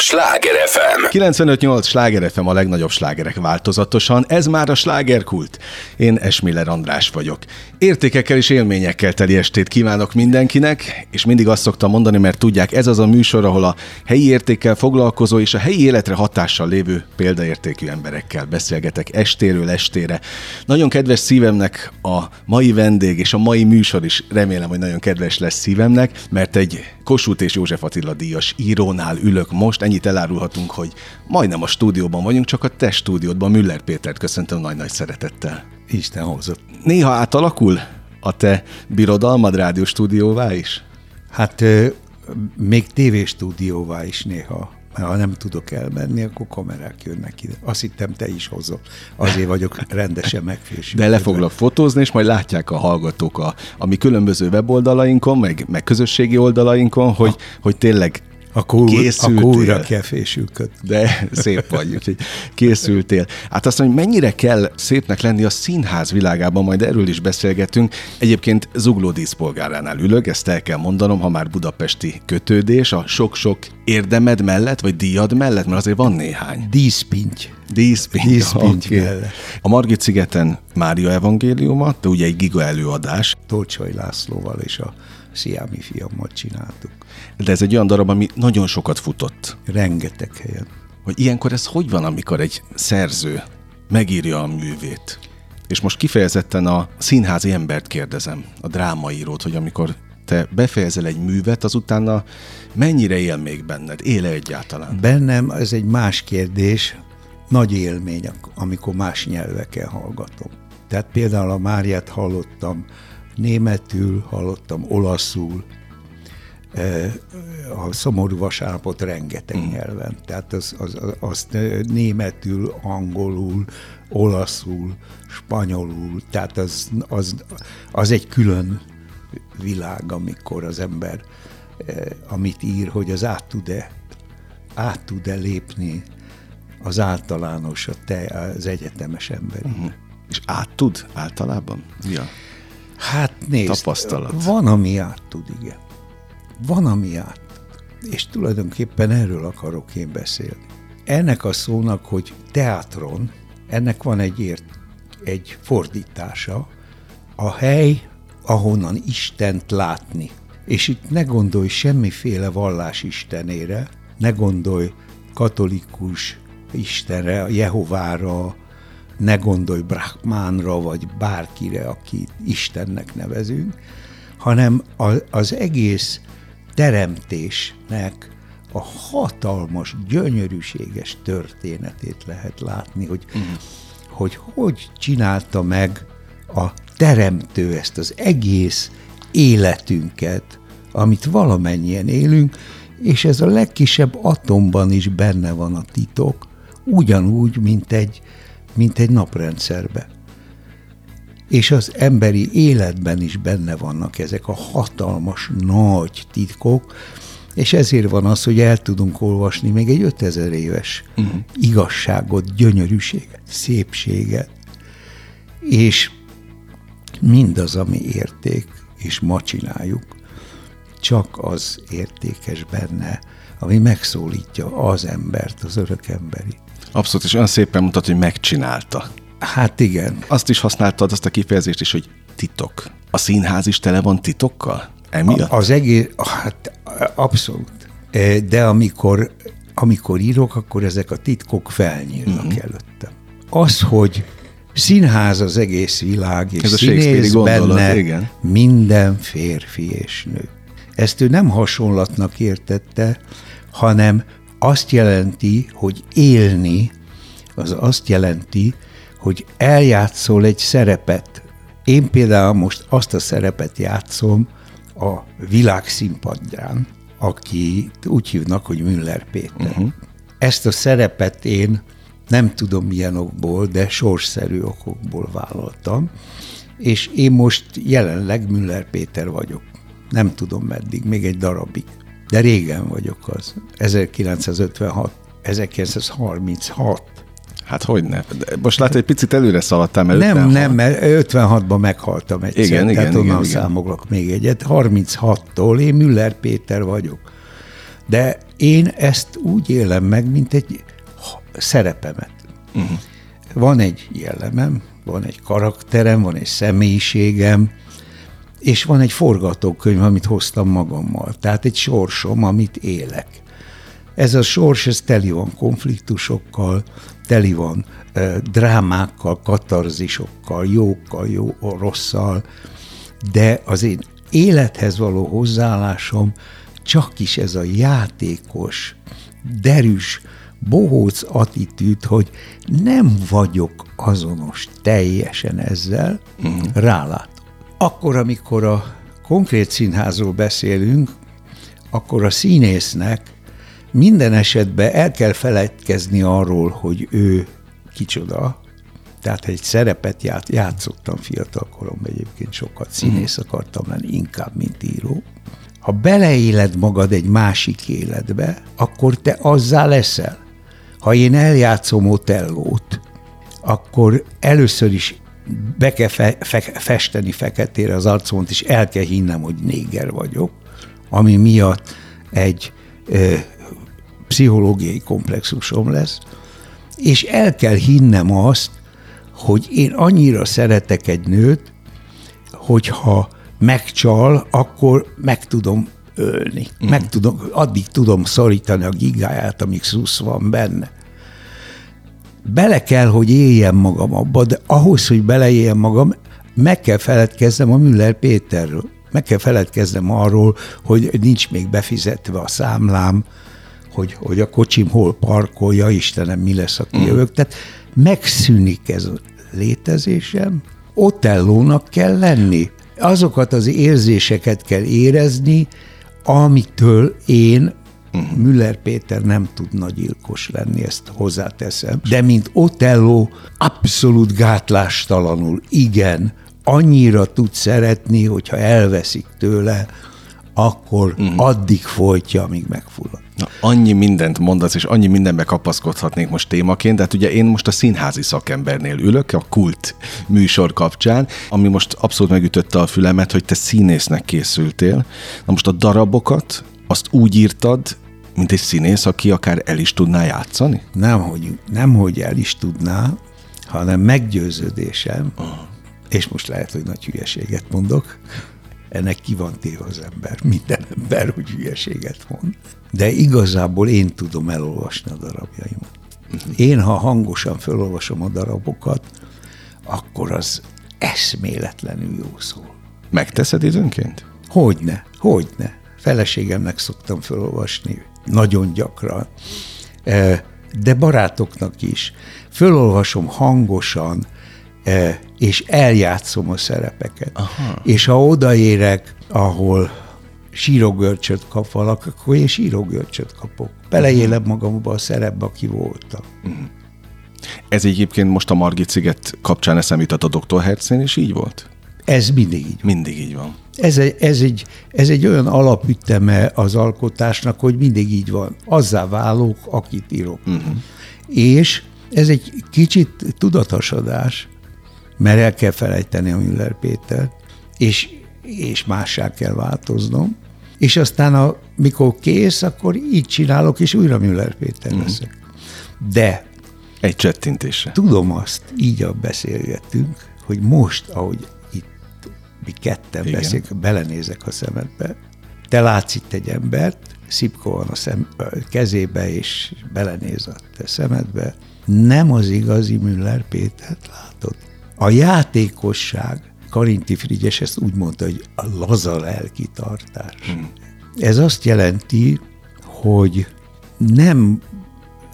Sláger FM. 95.8 Sláger FM a legnagyobb slágerek változatosan, ez már a slágerkult. Én Esmiller András vagyok. Értékekkel és élményekkel teli estét kívánok mindenkinek, és mindig azt szoktam mondani, mert tudják, ez az a műsor, ahol a helyi értékkel foglalkozó és a helyi életre hatással lévő példaértékű emberekkel beszélgetek estéről estére. Nagyon kedves szívemnek a mai vendég és a mai műsor is remélem, hogy nagyon kedves lesz szívemnek, mert egy Kossuth és József Attila díjas írónál ülök most. Ennyit elárulhatunk, hogy majdnem a stúdióban vagyunk, csak a te stúdiódban Müller Pétert köszöntöm nagy-nagy szeretettel. Isten hozott. Néha átalakul a te birodalmad rádióstúdióvá is? Hát még tévéstúdióvá is néha ha nem tudok elmenni, akkor kamerák jönnek ide. Azt hittem, te is hozol. Azért vagyok rendesen megfésülve. De le foglak fotózni, és majd látják a hallgatók a, a mi különböző weboldalainkon, meg, meg közösségi oldalainkon, hogy, hogy tényleg akkor, készültél. akkor újra kell fésülköd. De szép vagy, úgyhogy készültél. Hát azt mondja, hogy mennyire kell szépnek lenni a színház világában, majd erről is beszélgetünk. Egyébként Zugló díszpolgáránál ülök, ezt el kell mondanom, ha már budapesti kötődés, a sok-sok érdemed mellett, vagy díjad mellett, mert azért van néhány. Díszpinty. Díszpinty. Díszpinty okay. mellett. A Margit szigeten Mária evangéliuma, de ugye egy giga előadás. Tolcsai Lászlóval és a Sziámi fiammal csináltuk. De ez egy olyan darab, ami nagyon sokat futott. Rengeteg helyen. Hogy ilyenkor ez hogy van, amikor egy szerző megírja a művét? És most kifejezetten a színházi embert kérdezem, a drámaírót, hogy amikor te befejezel egy művet, azutána mennyire él még benned? Éle egyáltalán? Bennem ez egy más kérdés, nagy élmény, amikor más nyelveken hallgatom. Tehát például a Máriát hallottam németül, hallottam olaszul, e, a szomorú vasárnapot rengeteg mm. nyelven. Tehát az, az, az, azt németül, angolul, olaszul, spanyolul, tehát az, az, az egy külön világ, amikor az ember, e, amit ír, hogy az át tud-e, át tud-e lépni az általános, a te, az egyetemes ember. Mm. És át tud általában? Ja. Hát nézd, tapasztalat. van, ami át tud, igen. Van, ami át tud. És tulajdonképpen erről akarok én beszélni. Ennek a szónak, hogy teátron, ennek van egy, ért, egy fordítása, a hely, ahonnan Istent látni. És itt ne gondolj semmiféle vallás istenére, ne gondolj katolikus Istenre, Jehovára, ne gondolj Brahmánra, vagy bárkire, aki Istennek nevezünk, hanem az egész teremtésnek a hatalmas, gyönyörűséges történetét lehet látni, hogy, uh-huh. hogy hogy csinálta meg a teremtő ezt az egész életünket, amit valamennyien élünk, és ez a legkisebb atomban is benne van a titok, ugyanúgy, mint egy, mint egy naprendszerbe. És az emberi életben is benne vannak ezek a hatalmas, nagy titkok, és ezért van az, hogy el tudunk olvasni még egy 5000 éves uh-huh. igazságot, gyönyörűséget, szépséget, és mindaz, ami érték, és ma csináljuk, csak az értékes benne, ami megszólítja az embert, az örök emberi. Abszolút, és olyan szépen mutat, hogy megcsinálta. Hát igen. Azt is használtad, azt a kifejezést is, hogy titok. A színház is tele van titokkal? Emiatt? A, az egész, hát abszolút. E, de amikor, amikor írok, akkor ezek a titkok felnyílnak uh-huh. előttem. Az, hogy színház az egész világ, és Ez színész benne igen. minden férfi és nő. Ezt ő nem hasonlatnak értette, hanem azt jelenti, hogy élni, az azt jelenti, hogy eljátszol egy szerepet. Én például most azt a szerepet játszom a világ színpadján, aki úgy hívnak, hogy Müller Péter. Uh-huh. Ezt a szerepet én nem tudom milyen okból, de sorsszerű okokból vállaltam, és én most jelenleg Müller Péter vagyok. Nem tudom meddig, még egy darabig de régen vagyok az. 1956, 1936. Hát hogy ne? De most látod, egy picit előre szaladtál, mert Nem, 56. nem, mert 56-ban meghaltam egyszer, igen, tehát igen, onnan igen, számolok igen. még egyet. 36-tól én Müller Péter vagyok. De én ezt úgy élem meg, mint egy szerepemet. Uh-huh. Van egy jellemem, van egy karakterem, van egy személyiségem, és van egy forgatókönyv, amit hoztam magammal. Tehát egy sorsom, amit élek. Ez a sors, ez teli van konfliktusokkal, teli van e, drámákkal, katarzisokkal, jókkal, jó, rosszal, de az én élethez való hozzáállásom csak is ez a játékos, derűs, bohóc attitűd, hogy nem vagyok azonos teljesen ezzel, uh-huh. rálát. Akkor, amikor a konkrét színházról beszélünk, akkor a színésznek minden esetben el kell feledkezni arról, hogy ő kicsoda, tehát egy szerepet ját, játszottam fiatal koromban egyébként sokat, színész mhm. akartam lenni, inkább, mint író. Ha beleéled magad egy másik életbe, akkor te azzá leszel. Ha én eljátszom Otellót, akkor először is be kell fe, fe, festeni feketére az arcomat, és el kell hinnem, hogy néger vagyok, ami miatt egy ö, pszichológiai komplexusom lesz, és el kell hinnem azt, hogy én annyira szeretek egy nőt, hogyha megcsal, akkor meg tudom ölni. Mm. Meg tudom, addig tudom szorítani a gigáját, amíg szusz van benne. Bele kell, hogy éljem magam abba, de ahhoz, hogy beleéljem magam, meg kell feledkeznem a Müller Péterről. Meg kell feledkeznem arról, hogy nincs még befizetve a számlám, hogy, hogy a kocsim hol parkolja, Istenem, mi lesz, aki mm. jövök. Tehát megszűnik ez a létezésem, Otellónak kell lenni. Azokat az érzéseket kell érezni, amitől én uh-huh. Müller Péter nem tud nagyilkos lenni, ezt hozzáteszem. De mint Otello abszolút gátlástalanul, igen, annyira tud szeretni, hogyha elveszik tőle, akkor uh-huh. addig folytja, amíg megfullad. Na, annyi mindent mondasz, és annyi mindenbe kapaszkodhatnék most témaként, de hát ugye én most a színházi szakembernél ülök, a kult műsor kapcsán, ami most abszolút megütötte a fülemet, hogy te színésznek készültél. Na most a darabokat, azt úgy írtad, mint egy színész, aki akár el is tudná játszani? Nem, hogy, nem, hogy el is tudná, hanem meggyőződésem, uh. és most lehet, hogy nagy hülyeséget mondok, ennek ki van téve az ember. Minden ember, hogy hülyeséget mond. De igazából én tudom elolvasni a darabjaimat. Én, ha hangosan felolvasom a darabokat, akkor az eszméletlenül jó szól. Megteszed időnként? Hogyne, hogyne. Feleségemnek szoktam felolvasni, nagyon gyakran. E, de barátoknak is. Fölolvasom hangosan, e, és eljátszom a szerepeket. Aha. És ha odaérek, ahol sírógörcsöt kap valaki, akkor én sírógörcsöt kapok. Beleélem magamba a szerepbe, aki voltam. Uh-huh. Ez egyébként most a Margit sziget kapcsán eszem jutott a Dr. Hercén, és így volt? Ez mindig így. Mindig így van. Ez egy, ez, egy, ez egy olyan alapüteme az alkotásnak, hogy mindig így van. Azzá válok, akit írok. Uh-huh. És ez egy kicsit tudatosadás, mert el kell felejteni a Müller Pétert, és, és mássá kell változnom, és aztán, a, mikor kész, akkor így csinálok, és újra Müller Péter mm. leszek. De egy csettintésre. Tudom azt, így a beszélgetünk, hogy most, ahogy mi ketten Igen. beszélünk, belenézek a szemedbe, te látsz itt egy embert, Szipko van a, szem, a kezébe, és belenéz a te szemedbe, nem az igazi Müller Pétert látod. A játékosság, Karinti Frigyes ezt úgy mondta, hogy a laza lelkitartás. Hmm. Ez azt jelenti, hogy nem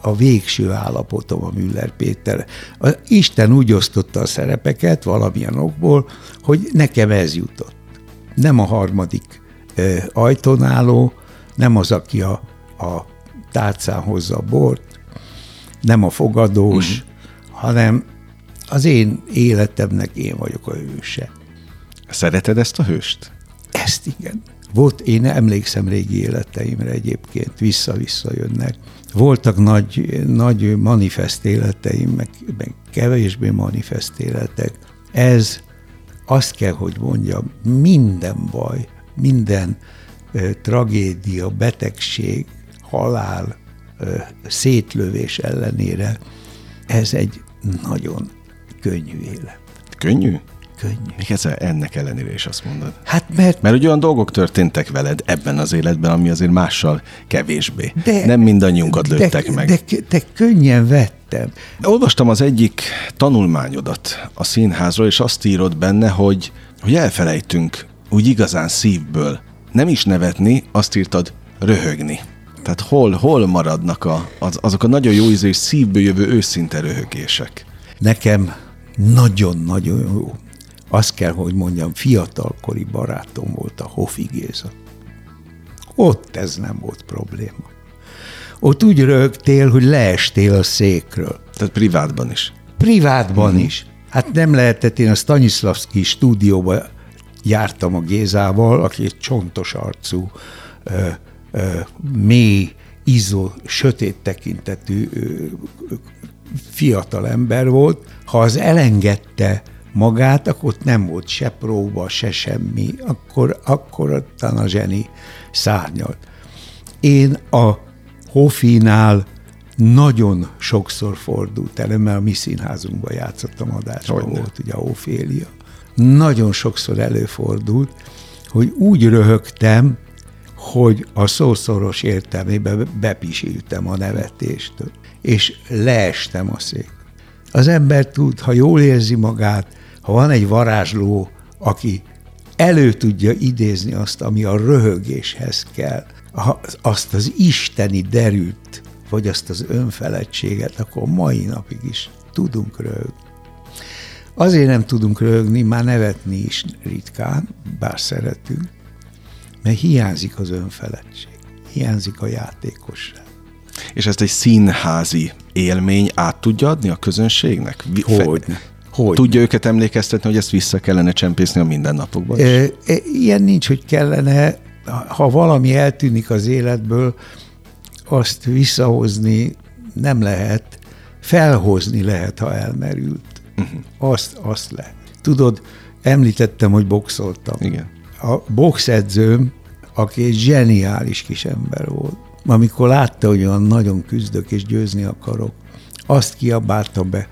a végső állapotom a Müller Péter. A Isten úgy osztotta a szerepeket valamilyen okból, hogy nekem ez jutott. Nem a harmadik e, ajtón álló, nem az, aki a, a tárcán hozza a bort, nem a fogadós, mm. hanem az én életemnek én vagyok a hőse. Szereted ezt a hőst? Ezt igen. Volt, én emlékszem régi életeimre egyébként, vissza-vissza jönnek. Voltak nagy, nagy manifest életeim, meg, meg kevésbé manifest életek. Ez azt kell, hogy mondjam, minden baj, minden ö, tragédia, betegség, halál, szétlövés ellenére ez egy nagyon könnyű élet. Könnyű? Könnyű. Még ez ennek ellenére is azt mondod. Hát mert... Mert hogy olyan dolgok történtek veled ebben az életben, ami azért mással kevésbé. De, Nem mindannyiunkat lőttek de, meg. De, de könnyen vettem. Olvastam az egyik tanulmányodat a színházról, és azt írod benne, hogy, hogy elfelejtünk úgy igazán szívből nem is nevetni, azt írtad, röhögni. Tehát hol, hol maradnak a, az, azok a nagyon jó ízű és szívből jövő őszinte röhögések? Nekem nagyon-nagyon jó. Azt kell, hogy mondjam, fiatalkori barátom volt a Hofi Géza. Ott ez nem volt probléma. Ott úgy rögtél, hogy leestél a székről. Tehát privátban is. Privátban mm. is. Hát nem lehetett, én a Stanislavski stúdióba jártam a Gézával, aki egy csontos arcú, ö, ö, mély, izzó, sötét tekintetű ö, fiatal ember volt. Ha az elengedte magát, akkor ott nem volt se próba, se semmi, akkor, akkor ottan a zseni szárnyalt. Én a Hofinál nagyon sokszor fordult elő, mert a mi színházunkban játszottam adásban, Hogyne. volt ugye a Ofélia. Nagyon sokszor előfordult, hogy úgy röhögtem, hogy a szószoros értelmében bepisíltem a nevetéstől, és leestem a szék. Az ember tud, ha jól érzi magát, ha van egy varázsló, aki elő tudja idézni azt, ami a röhögéshez kell, azt az isteni derült, vagy azt az önfeledtséget, akkor mai napig is tudunk röhögni. Azért nem tudunk röhögni, már nevetni is ritkán, bár szeretünk, mert hiányzik az önfeledtség, hiányzik a játékosság. És ezt egy színházi élmény át tudja adni a közönségnek? Hogy? Hogy? Tudja őket emlékeztetni, hogy ezt vissza kellene csempészni a mindennapokban is? E, ilyen nincs, hogy kellene, ha valami eltűnik az életből, azt visszahozni nem lehet, felhozni lehet, ha elmerült. Uh-huh. Azt, azt lehet. Tudod, említettem, hogy boxoltam. Igen. A boxedzőm, aki egy zseniális kis ember volt, amikor látta, hogy olyan nagyon küzdök és győzni akarok, azt kiabálta be,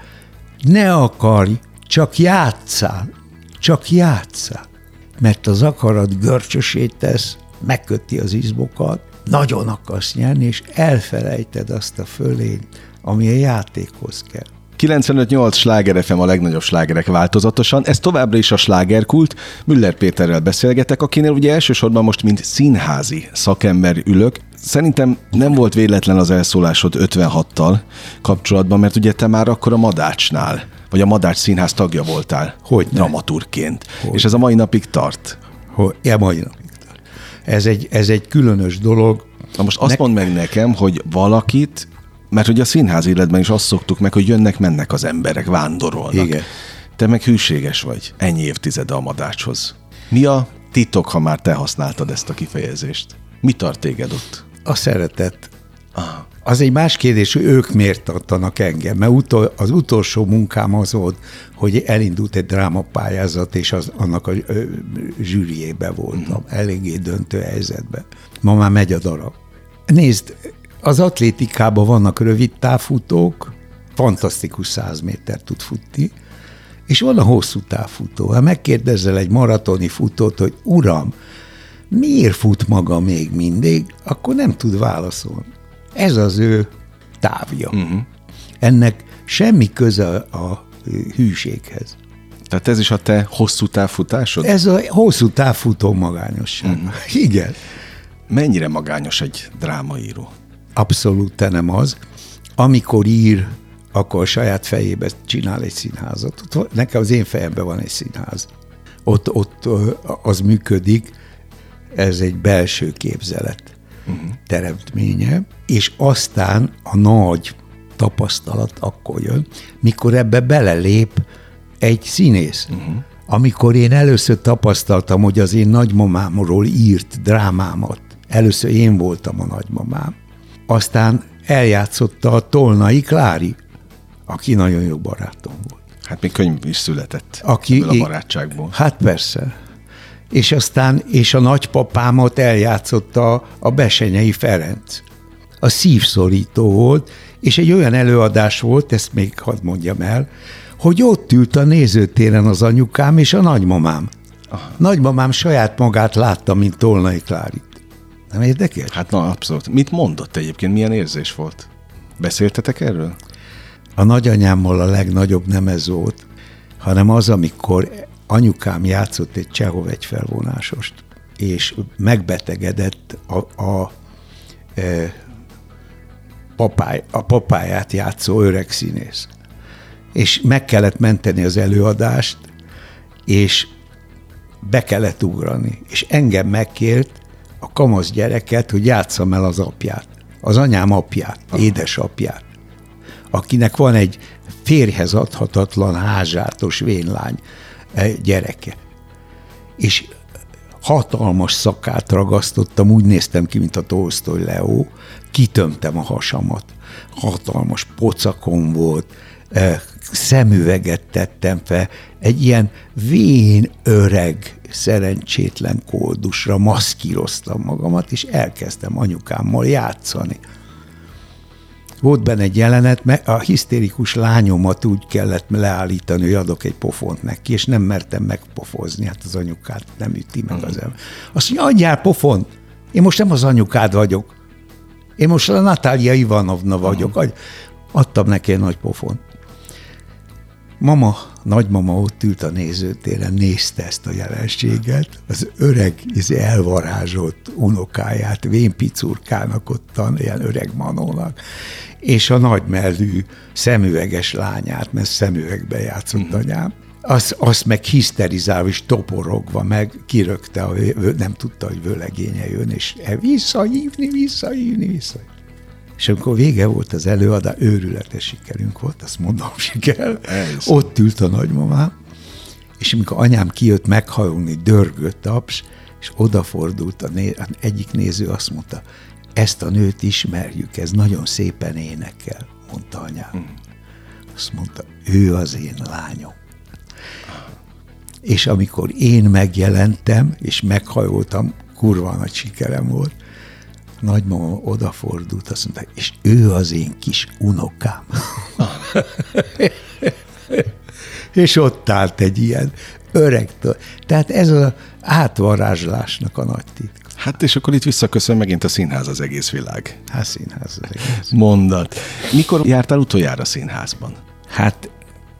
ne akarj, csak játszál, csak játszál. Mert az akarat görcsösét tesz, megköti az izmokat, nagyon akarsz nyerni, és elfelejted azt a fölényt, ami a játékhoz kell. 95-8 sláger FM a legnagyobb slágerek változatosan. Ez továbbra is a slágerkult. Müller Péterrel beszélgetek, akinél ugye elsősorban most mint színházi szakember ülök. Szerintem nem volt véletlen az elszólásod 56-tal kapcsolatban, mert ugye te már akkor a Madácsnál, vagy a Madács Színház tagja voltál. Hogy dramaturként. Hogy. És ez a mai napig tart. Hogy, ja, mai napig tart. Ez egy, ez egy különös dolog. Na most azt ne... mondd meg nekem, hogy valakit mert ugye a színház életben is azt szoktuk meg, hogy jönnek-mennek az emberek, vándorolnak. Igen. Te meg hűséges vagy, ennyi évtized a madácshoz. Mi a titok, ha már te használtad ezt a kifejezést? Mi tart téged ott? A szeretet. Az egy más kérdés, hogy ők miért tartanak engem, mert utol, az utolsó munkám az volt, hogy elindult egy drámapályázat, és az, annak a ö, zsűriébe voltam, uh-huh. eléggé döntő helyzetben. Ma már megy a darab. Nézd, az atlétikában vannak rövid távfutók, fantasztikus 100 méter tud futni, és van a hosszú távfutó. Ha megkérdezel egy maratoni futót, hogy uram, miért fut maga még mindig, akkor nem tud válaszolni. Ez az ő távja. Uh-huh. Ennek semmi köze a hűséghez. Tehát ez is a te hosszú távfutásod? Ez a hosszú távfutó magányosság. Uh-huh. Igen. Mennyire magányos egy drámaíró? abszolút te nem az. Amikor ír, akkor a saját fejébe csinál egy színházat. Nekem az én fejemben van egy színház. Ott, ott az működik, ez egy belső képzelet uh-huh. teremtménye, és aztán a nagy tapasztalat akkor jön, mikor ebbe belelép egy színész. Uh-huh. Amikor én először tapasztaltam, hogy az én nagymamámról írt drámámat, először én voltam a nagymamám, aztán eljátszotta a Tolnai Klári, aki nagyon jó barátom volt. Hát még könyv is született aki, a barátságból. Hát persze. És aztán, és a nagypapámat eljátszotta a Besenyei Ferenc. a szívszorító volt, és egy olyan előadás volt, ezt még hadd mondjam el, hogy ott ült a nézőtéren az anyukám és a nagymamám. Aha. Nagymamám saját magát látta, mint Tolnai Klárit. Nem érdekel? Hát na, abszolút. Mit mondott egyébként? Milyen érzés volt? Beszéltetek erről? A nagyanyámmal a legnagyobb nem ez volt, hanem az, amikor anyukám játszott egy Csehov egy felvonásost, és megbetegedett a, a, e, papály, a papáját játszó öreg színész. És meg kellett menteni az előadást, és be kellett ugrani. És engem megkért a kamasz gyereket, hogy játszam el az apját. Az anyám apját, Aha. édesapját, akinek van egy férjhez adhatatlan házsátos vénlány gyereke. És hatalmas szakát ragasztottam, úgy néztem ki, mint a Tolstoy Leo, kitömtem a hasamat. Hatalmas pocakom volt, eh, szemüveget tettem fel, egy ilyen vén öreg, szerencsétlen koldusra maszkíroztam magamat, és elkezdtem anyukámmal játszani. Volt benne egy jelenet, mert a hisztérikus lányomat úgy kellett leállítani, hogy adok egy pofont neki, és nem mertem megpofozni, hát az anyukát nem üti meg az ember. Azt mondja, adjál pofont! Én most nem az anyukád vagyok. Én most a Natália Ivanovna vagyok. Adtam neki egy nagy pofont. Mama, nagymama ott ült a nézőtéren, nézte ezt a jelenséget, az öreg, izé elvarázsolt unokáját, vénpicurkának ottan, ilyen öreg manónak, és a nagymellű szemüveges lányát, mert szemüvegbe játszott mm. anyám, azt, azt meg hiszterizálva és toporogva meg kirögte, a, nem tudta, hogy vőlegénye jön, és visszahívni, visszahívni, visszahívni. És amikor vége volt az előadás, őrületes sikerünk volt, azt mondom, siker. Ez. Ott ült a nagymamám, és amikor anyám kijött meghajolni, dörgött taps, és odafordult a né- egyik néző, azt mondta, ezt a nőt ismerjük, ez nagyon szépen énekel, mondta anyám. Hmm. Azt mondta, ő az én lányom. És amikor én megjelentem, és meghajoltam, kurva nagy sikerem volt, nagymama odafordult, azt mondta, és ő az én kis unokám. és ott állt egy ilyen öregtől. Tehát ez az átvarázslásnak a nagy titka. Hát és akkor itt visszaköszön megint a színház az egész világ. Hát színház az egész. Mondat. Mikor jártál utoljára színházban? Hát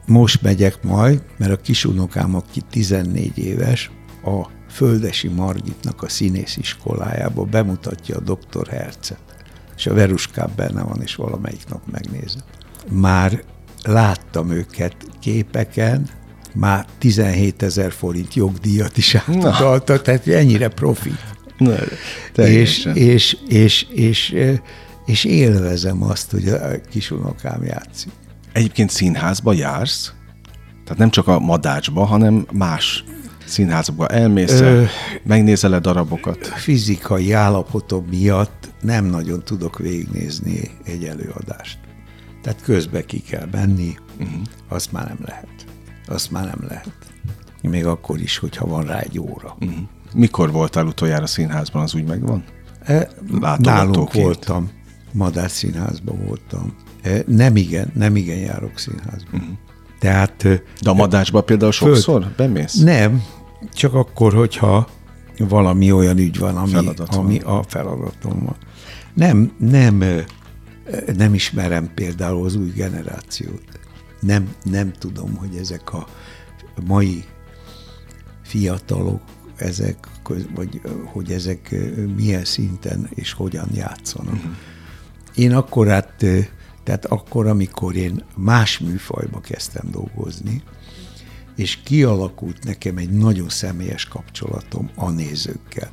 most megyek majd, mert a kisunokám, aki 14 éves, a Földesi Margitnak a színésziskolájába bemutatja a doktor Hercet. És a Veruskább benne van, és valamelyik nap megnézem. Már láttam őket képeken, már 17 ezer forint jogdíjat is átadalta, tehát ennyire profi. Na, és, és, és, és, és élvezem azt, hogy a kisunokám játszik. Egyébként színházba jársz? Tehát nem csak a madácsba, hanem más színházakba elmész, Ö, megnézel-e darabokat? Fizikai állapotom miatt nem nagyon tudok végignézni egy előadást. Tehát közbe ki kell menni, uh-huh. azt már nem lehet. Azt már nem lehet. Még akkor is, hogyha van rá egy óra. Uh-huh. Mikor voltál utoljára színházban, az úgy megvan? E, nálunk voltam. Madár színházban voltam. E, nem igen, nem igen járok színházban. Uh-huh. Tehát, De a madácsba például sokszor föld, bemész? Nem, csak akkor, hogyha valami olyan ügy van, ami, Feladat ami van. a feladatom van. Nem, nem, nem ismerem például az új generációt. Nem, nem tudom, hogy ezek a mai fiatalok, ezek, vagy hogy ezek milyen szinten és hogyan játszanak. Uh-huh. Én akkor hát tehát akkor, amikor én más műfajba kezdtem dolgozni, és kialakult nekem egy nagyon személyes kapcsolatom a nézőkkel.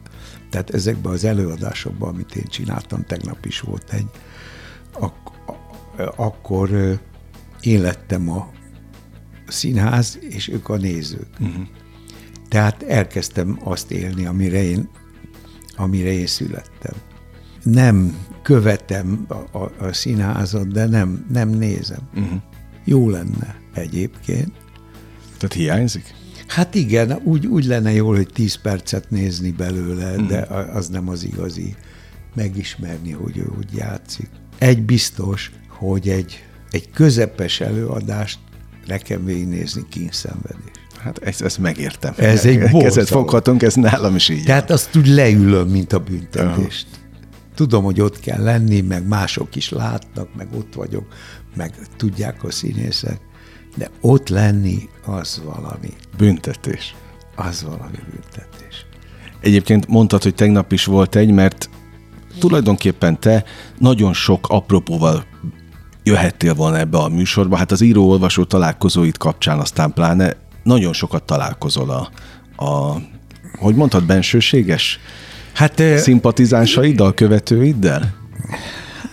Tehát ezekben az előadásokban, amit én csináltam, tegnap is volt egy, ak- akkor én lettem a színház, és ők a nézők. Uh-huh. Tehát elkezdtem azt élni, amire én, amire én születtem nem követem a, a, a színházat, de nem, nem nézem. Uh-huh. Jó lenne egyébként. Tehát hiányzik? Hát igen, úgy, úgy lenne jól, hogy 10 percet nézni belőle, uh-huh. de az nem az igazi megismerni, hogy ő hogy játszik. Egy biztos, hogy egy, egy közepes előadást nekem végignézni kínszenvedés. Hát ezt, ezt megértem. Ez egy Kezet borzalom. foghatunk, ez nálam is így. Tehát azt úgy leülöm, mint a büntetést. Tudom, hogy ott kell lenni, meg mások is látnak, meg ott vagyok, meg tudják a színészek, de ott lenni az valami, Büntetés. az valami büntetés. Egyébként mondtad, hogy tegnap is volt egy, mert tulajdonképpen te nagyon sok apropóval jöhettél volna ebbe a műsorba. Hát az író-olvasó találkozóit kapcsán aztán pláne nagyon sokat találkozol a, a hogy mondtad, bensőséges Hát, szimpatizánsaiddal, követőiddel?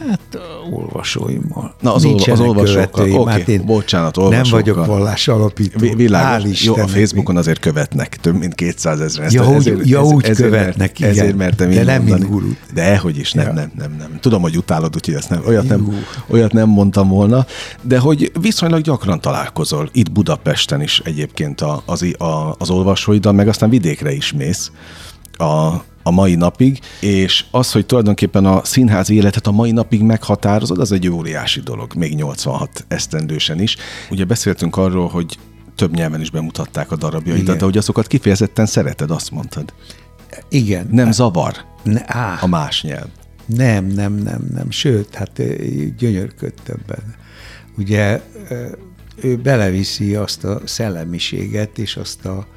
hát olvasóimmal. Na, az ol- Nincsenek az olvasókkal. Oké, hát én bocsánat, Nem olvasókkal. vagyok vallás alapító. Vi- Világos. Jó, a. Facebookon azért követnek, több mint 200 ezeren. Ja, Ezt- úgy- ja, úgy követnek, mert, igen. Ezért mertem De nem, mint gurút. De hogy is, nem, Ja. nem, nem, nem. Tudom, hogy utálod, úgyhogy ezt nem, olyat, nem, olyat nem mondtam volna, de hogy viszonylag gyakran találkozol itt Budapesten is egyébként a, az, a, az olvasóiddal, meg aztán vidékre is mész a, a mai napig, és az, hogy tulajdonképpen a színházi életet a mai napig meghatározod, az egy óriási dolog, még 86 esztendősen is. Ugye beszéltünk arról, hogy több nyelven is bemutatták a darabjaidat, Igen. de hogy azokat kifejezetten szereted, azt mondtad. Igen. Nem zavar Ne, á, a más nyelv. Nem, nem, nem, nem. Sőt, hát gyönyörködtem benne. Ugye ő beleviszi azt a szellemiséget és azt a,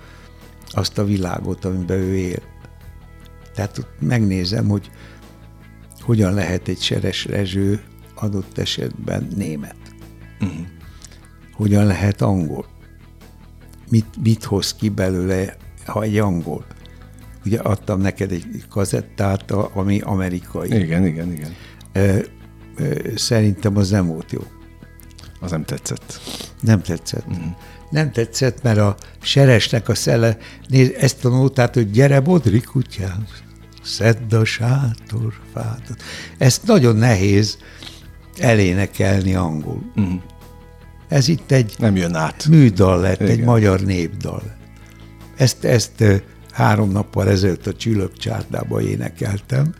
azt a világot, amiben ő él. Tehát ott megnézem, hogy hogyan lehet egy Seres Rezső adott esetben német. Uh-huh. Hogyan lehet angol. Mit, mit hoz ki belőle, ha egy angol. Ugye adtam neked egy kazettát, ami amerikai. Igen, igen, igen. Ö, ö, Szerintem az nem volt jó. Az nem tetszett. Nem tetszett. Uh-huh. Nem tetszett, mert a seresnek a szele, nézd ezt a nótát, hogy gyere, bodri kutyám, szedd a sátorfát. Ezt nagyon nehéz elénekelni angol. Uh-huh. Ez itt egy Nem jön át. műdal lett, Igen. egy magyar népdal. Ezt, ezt három nappal ezelőtt a Csülök csárdába énekeltem.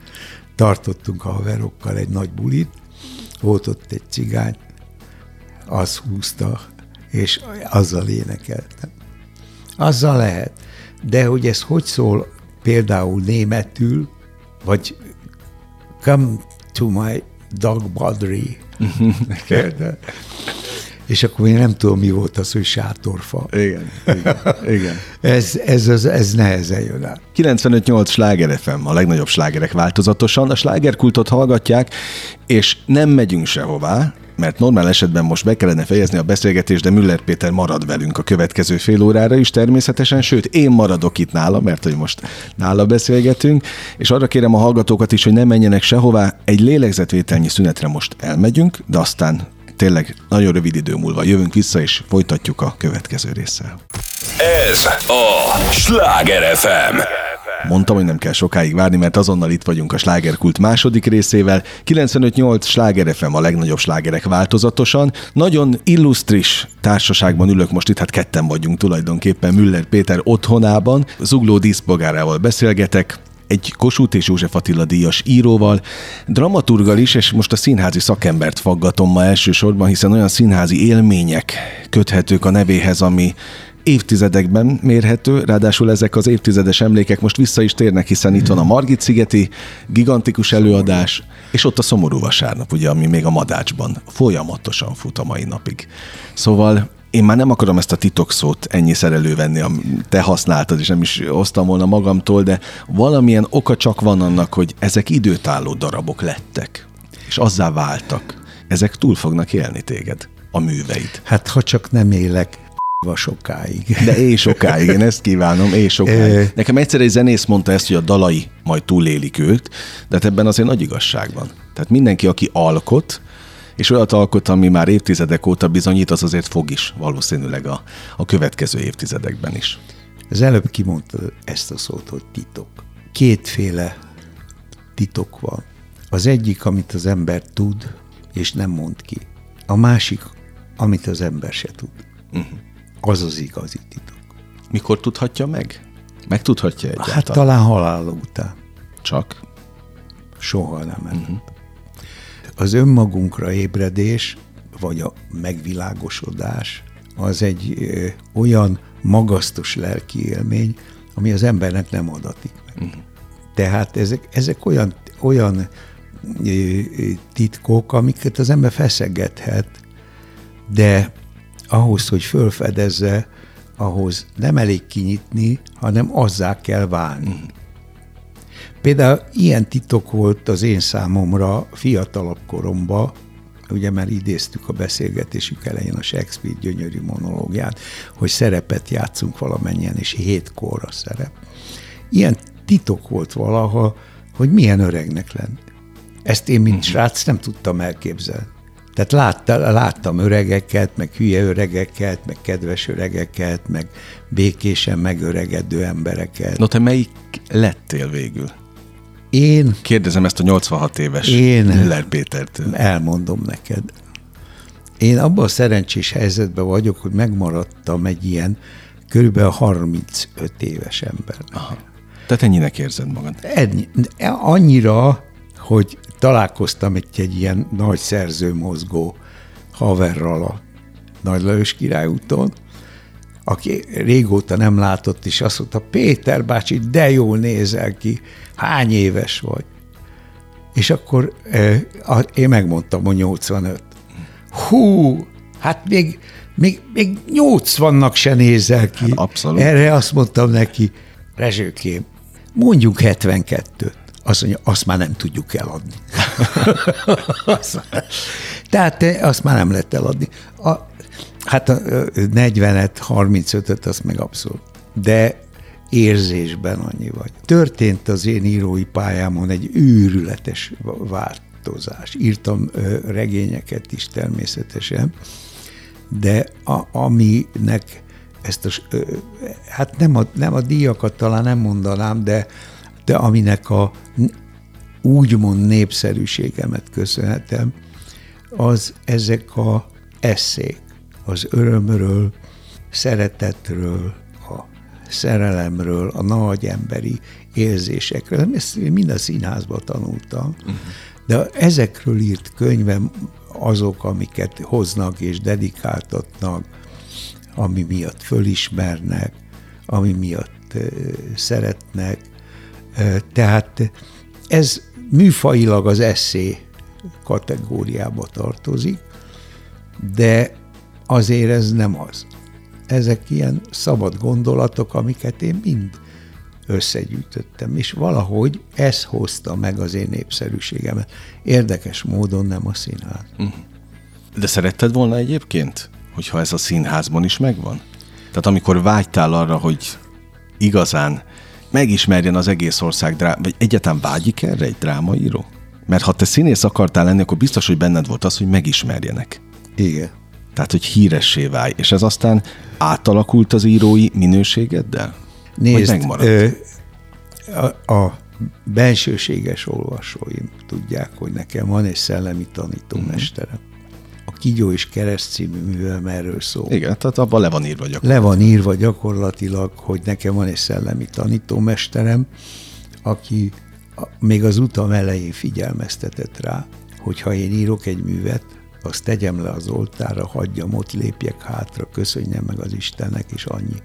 Tartottunk haverokkal egy nagy bulit, volt ott egy cigány, az húzta, és azzal énekeltem. Azzal lehet. De hogy ez hogy szól például németül, vagy come to my dog bodry. Érted? És akkor én nem tudom, mi volt az, hogy sátorfa. Igen, igen, igen. Ez, ez, ez, ez nehezen jön át. 95-8 sláger FM, a legnagyobb slágerek változatosan. A slágerkultot hallgatják, és nem megyünk sehová, mert normál esetben most be kellene fejezni a beszélgetést, de Müller Péter marad velünk a következő fél órára is természetesen, sőt, én maradok itt nála, mert hogy most nála beszélgetünk, és arra kérem a hallgatókat is, hogy ne menjenek sehová, egy lélegzetvételnyi szünetre most elmegyünk, de aztán tényleg nagyon rövid idő múlva jövünk vissza, és folytatjuk a következő résszel. Ez a Sláger FM. Mondtam, hogy nem kell sokáig várni, mert azonnal itt vagyunk a slágerkult második részével. 95-8 sláger FM a legnagyobb slágerek változatosan. Nagyon illusztris társaságban ülök most itt, hát ketten vagyunk tulajdonképpen Müller Péter otthonában. Zugló díszpolgárával beszélgetek, egy Kossuth és József Attila díjas íróval, dramaturgal is, és most a színházi szakembert faggatom ma elsősorban, hiszen olyan színházi élmények köthetők a nevéhez, ami évtizedekben mérhető, ráadásul ezek az évtizedes emlékek most vissza is térnek, hiszen itt van a Margit szigeti gigantikus előadás, és ott a szomorú vasárnap, ugye, ami még a Madácsban folyamatosan fut a mai napig. Szóval én már nem akarom ezt a titokszót ennyiszer elővenni, am- te használtad, és nem is hoztam volna magamtól, de valamilyen oka csak van annak, hogy ezek időtálló darabok lettek, és azzá váltak. Ezek túl fognak élni téged, a műveid. Hát ha csak nem élek sokáig. De éj sokáig, én ezt kívánom, éj sokáig. Nekem egyszer egy zenész mondta ezt, hogy a dalai majd túlélik őt, de hát ebben azért nagy igazság van. Tehát mindenki, aki alkot, és olyat alkot, ami már évtizedek óta bizonyít, az azért fog is valószínűleg a, a következő évtizedekben is. Az előbb kimondta ezt a szót, hogy titok. Kétféle titok van. Az egyik, amit az ember tud, és nem mond ki. A másik, amit az ember se tud. Uh-huh. Az az igazi titok. Mikor tudhatja meg? Megtudhatja egyáltalán? Hát talán halál után. Csak. Soha nem. Uh-huh. Az önmagunkra ébredés, vagy a megvilágosodás, az egy ö, olyan magasztos lelki élmény, ami az embernek nem adatik meg. Uh-huh. Tehát ezek, ezek olyan, olyan titkok, amiket az ember feszegethet, de ahhoz, hogy fölfedezze, ahhoz nem elég kinyitni, hanem azzá kell válni. Például ilyen titok volt az én számomra fiatalabb koromban, ugye már idéztük a beszélgetésük elején a Shakespeare gyönyörű monológiát, hogy szerepet játszunk valamennyien, és hétkor a szerep. Ilyen titok volt valaha, hogy milyen öregnek lenni. Ezt én, mint uh-huh. srác nem tudtam elképzelni. Tehát látta, láttam öregeket, meg hülye öregeket, meg kedves öregeket, meg békésen megöregedő embereket. No te melyik lettél végül? Én... Kérdezem ezt a 86 éves én Miller Pétertől. Elmondom neked. Én abban a szerencsés helyzetben vagyok, hogy megmaradtam egy ilyen körülbelül 35 éves ember. Aha. Tehát ennyinek érzed magad? Ennyi, annyira, hogy találkoztam egy, egy ilyen nagy szerző mozgó haverral a Nagy Lajos királyúton, aki régóta nem látott, és azt mondta, Péter bácsi, de jól nézel ki, hány éves vagy? És akkor eh, én megmondtam, hogy 85. Hú, hát még, még, még 80-nak se nézel ki. Hát abszolút. Erre azt mondtam neki, Rezsőkém, mondjuk 72-t. Azt mondja, azt már nem tudjuk eladni. Tehát eh, azt már nem lehet eladni. A, hát a 40-et, 35-öt, azt meg abszolút. De érzésben annyi vagy. Történt az én írói pályámon egy őrületes változás. Írtam regényeket is természetesen, de a, aminek ezt a, hát nem a, nem a díjakat talán nem mondanám, de, de aminek a úgymond népszerűségemet köszönhetem, az ezek a eszék, az örömről, szeretetről, a szerelemről, a nagy emberi érzésekről. Ezt mind a színházban tanultam, uh-huh. de ezekről írt könyvem azok, amiket hoznak és dedikáltatnak, ami miatt fölismernek, ami miatt szeretnek. Tehát ez műfajilag az eszé kategóriába tartozik, de azért ez nem az. Ezek ilyen szabad gondolatok, amiket én mind összegyűjtöttem, és valahogy ez hozta meg az én népszerűségemet. Érdekes módon nem a színház. Mhm. De szeretted volna egyébként, hogyha ez a színházban is megvan? Tehát amikor vágytál arra, hogy igazán megismerjen az egész ország, drá- vagy egyáltalán vágyik erre egy drámaíró? Mert ha te színész akartál lenni, akkor biztos, hogy benned volt az, hogy megismerjenek. Igen. Tehát, hogy híressé válj. És ez aztán átalakult az írói minőségeddel? Nézd, megmaradt? Ö, a, a bensőséges olvasóim tudják, hogy nekem van egy szellemi tanítómesterem. Mm Kigyó és Kereszt című művem erről szól. Igen, tehát abban le van írva gyakorlatilag. Le van írva gyakorlatilag, hogy nekem van egy szellemi tanítómesterem, aki még az utam elején figyelmeztetett rá, hogy ha én írok egy művet, azt tegyem le az oltára, hagyjam ott, lépjek hátra, köszönjem meg az Istennek, és annyi.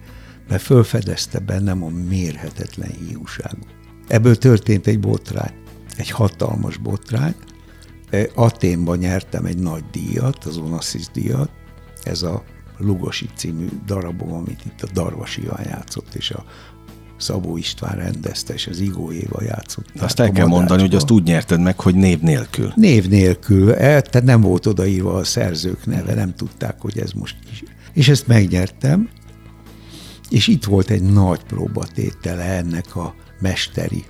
Mert fölfedezte bennem a mérhetetlen hiúságot. Ebből történt egy botrány, egy hatalmas botrány, Aténban nyertem egy nagy díjat, az Onassis díjat, ez a Lugosi című darabom, amit itt a Darvas Iván játszott, és a Szabó István rendezte, és az Igó Éva játszott. Azt el kell mondani, hogy azt úgy nyerted meg, hogy név nélkül. Név nélkül, e, tehát nem volt odaírva a szerzők neve, nem tudták, hogy ez most is. És ezt megnyertem, és itt volt egy nagy próbatétele ennek a mesteri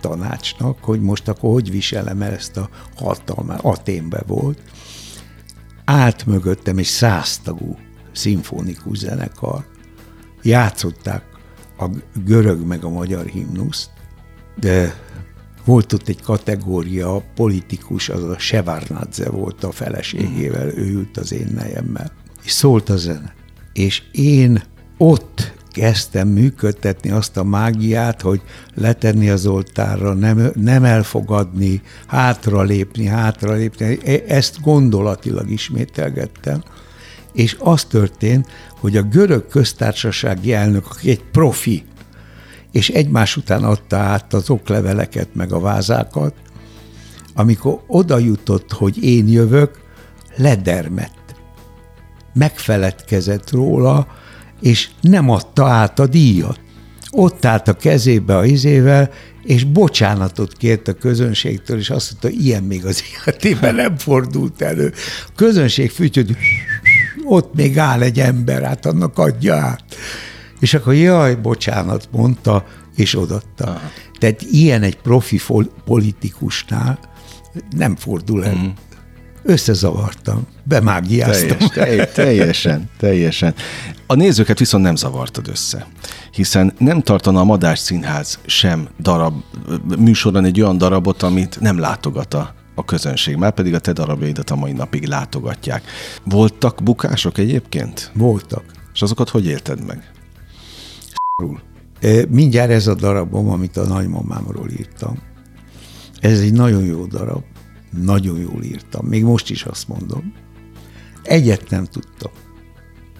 tanácsnak, hogy most akkor hogy viselem el ezt a hatalmát, Aténbe volt. Állt mögöttem egy száztagú szimfonikus zenekar, játszották a görög meg a magyar himnuszt, de volt ott egy kategória, a politikus, az a Sevárnadze volt a feleségével, ő ült az én nejemmel, és szólt a zene. És én ott kezdtem működtetni azt a mágiát, hogy letenni az oltárra, nem, nem elfogadni, hátralépni, hátralépni. E- Ezt gondolatilag ismételgettem. És az történt, hogy a görög köztársasági elnök, aki egy profi, és egymás után adta át az okleveleket, meg a vázákat, amikor oda jutott, hogy én jövök, ledermett. Megfeledkezett róla, és nem adta át a díjat. Ott állt a kezébe a izével, és bocsánatot kért a közönségtől, és azt mondta, ilyen még az életében nem fordult elő. A közönség fütyöd, ott még áll egy ember, hát annak adja át. És akkor jaj, bocsánat, mondta, és odatta. Aha. Tehát ilyen egy profi politikusnál nem fordul el. Mm. Összezavartam, bemágiáztam. Teljes, teljes, teljesen, teljesen. A nézőket viszont nem zavartad össze, hiszen nem tartana a Madás Színház sem darab, műsoron egy olyan darabot, amit nem látogat a, a közönség, már pedig a te darabjaidat a mai napig látogatják. Voltak bukások egyébként? Voltak. És azokat hogy élted meg? Mindjárt ez a darabom, amit a nagymamámról írtam. Ez egy nagyon jó darab. Nagyon jól írtam. Még most is azt mondom. Egyet nem tudtam.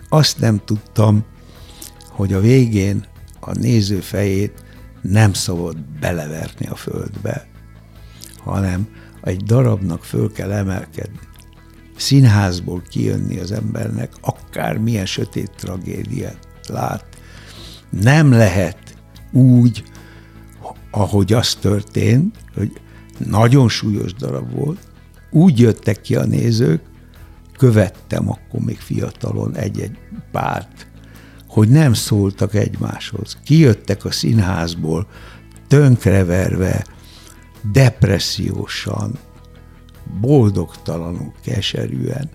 Azt nem tudtam, hogy a végén a néző fejét nem szabad beleverni a földbe, hanem egy darabnak föl kell emelkedni. Színházból kijönni az embernek, akár milyen sötét tragédiát lát. Nem lehet úgy, ahogy az történt, hogy nagyon súlyos darab volt, úgy jöttek ki a nézők, követtem akkor még fiatalon egy-egy párt, hogy nem szóltak egymáshoz. Kijöttek a színházból, tönkreverve, depressziósan, boldogtalanul, keserűen.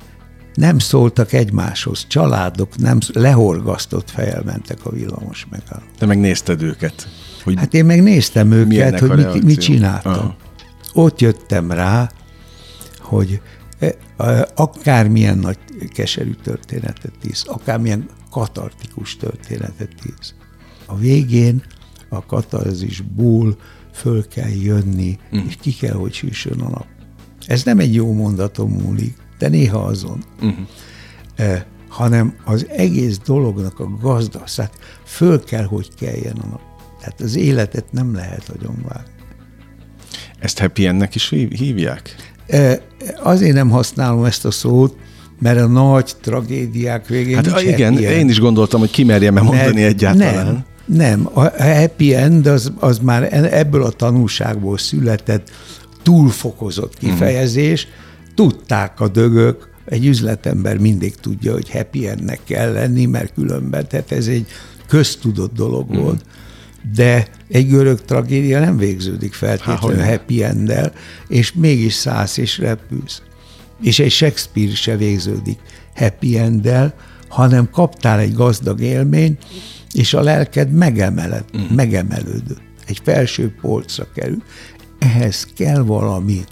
Nem szóltak egymáshoz, családok nem lehorgasztott fejjel mentek a villamos megálló. Te megnézted őket? Hogy hát én megnéztem őket, hogy mit, mit csináltam. Aha. Ott jöttem rá, hogy e, akármilyen nagy keserű történetet íz, akármilyen katartikus történetet íz. A végén a katarzisból föl kell jönni, mm. és ki kell, hogy süssön a nap. Ez nem egy jó mondatom múlik, de néha azon. Mm. Eh, hanem az egész dolognak a gazda, hát föl kell, hogy keljen a nap. Tehát az életet nem lehet agyonvágni. Ezt happy endnek is hívják? Azért nem használom ezt a szót, mert a nagy tragédiák végén Hát nincs igen, én is gondoltam, hogy kimerjem -e mondani egyáltalán. Nem, nem, a happy end az, az már ebből a tanulságból született túlfokozott kifejezés. Mm. Tudták a dögök, egy üzletember mindig tudja, hogy happy endnek kell lenni, mert különben, tehát ez egy köztudott dolog mm. volt. De egy görög tragédia nem végződik feltétlenül Há, happy enddel, és mégis szállsz és repülsz. És egy Shakespeare se végződik happy enddel, hanem kaptál egy gazdag élményt, és a lelked megemeled, uh-huh. megemelődött. Egy felső polcra kerül. Ehhez kell valami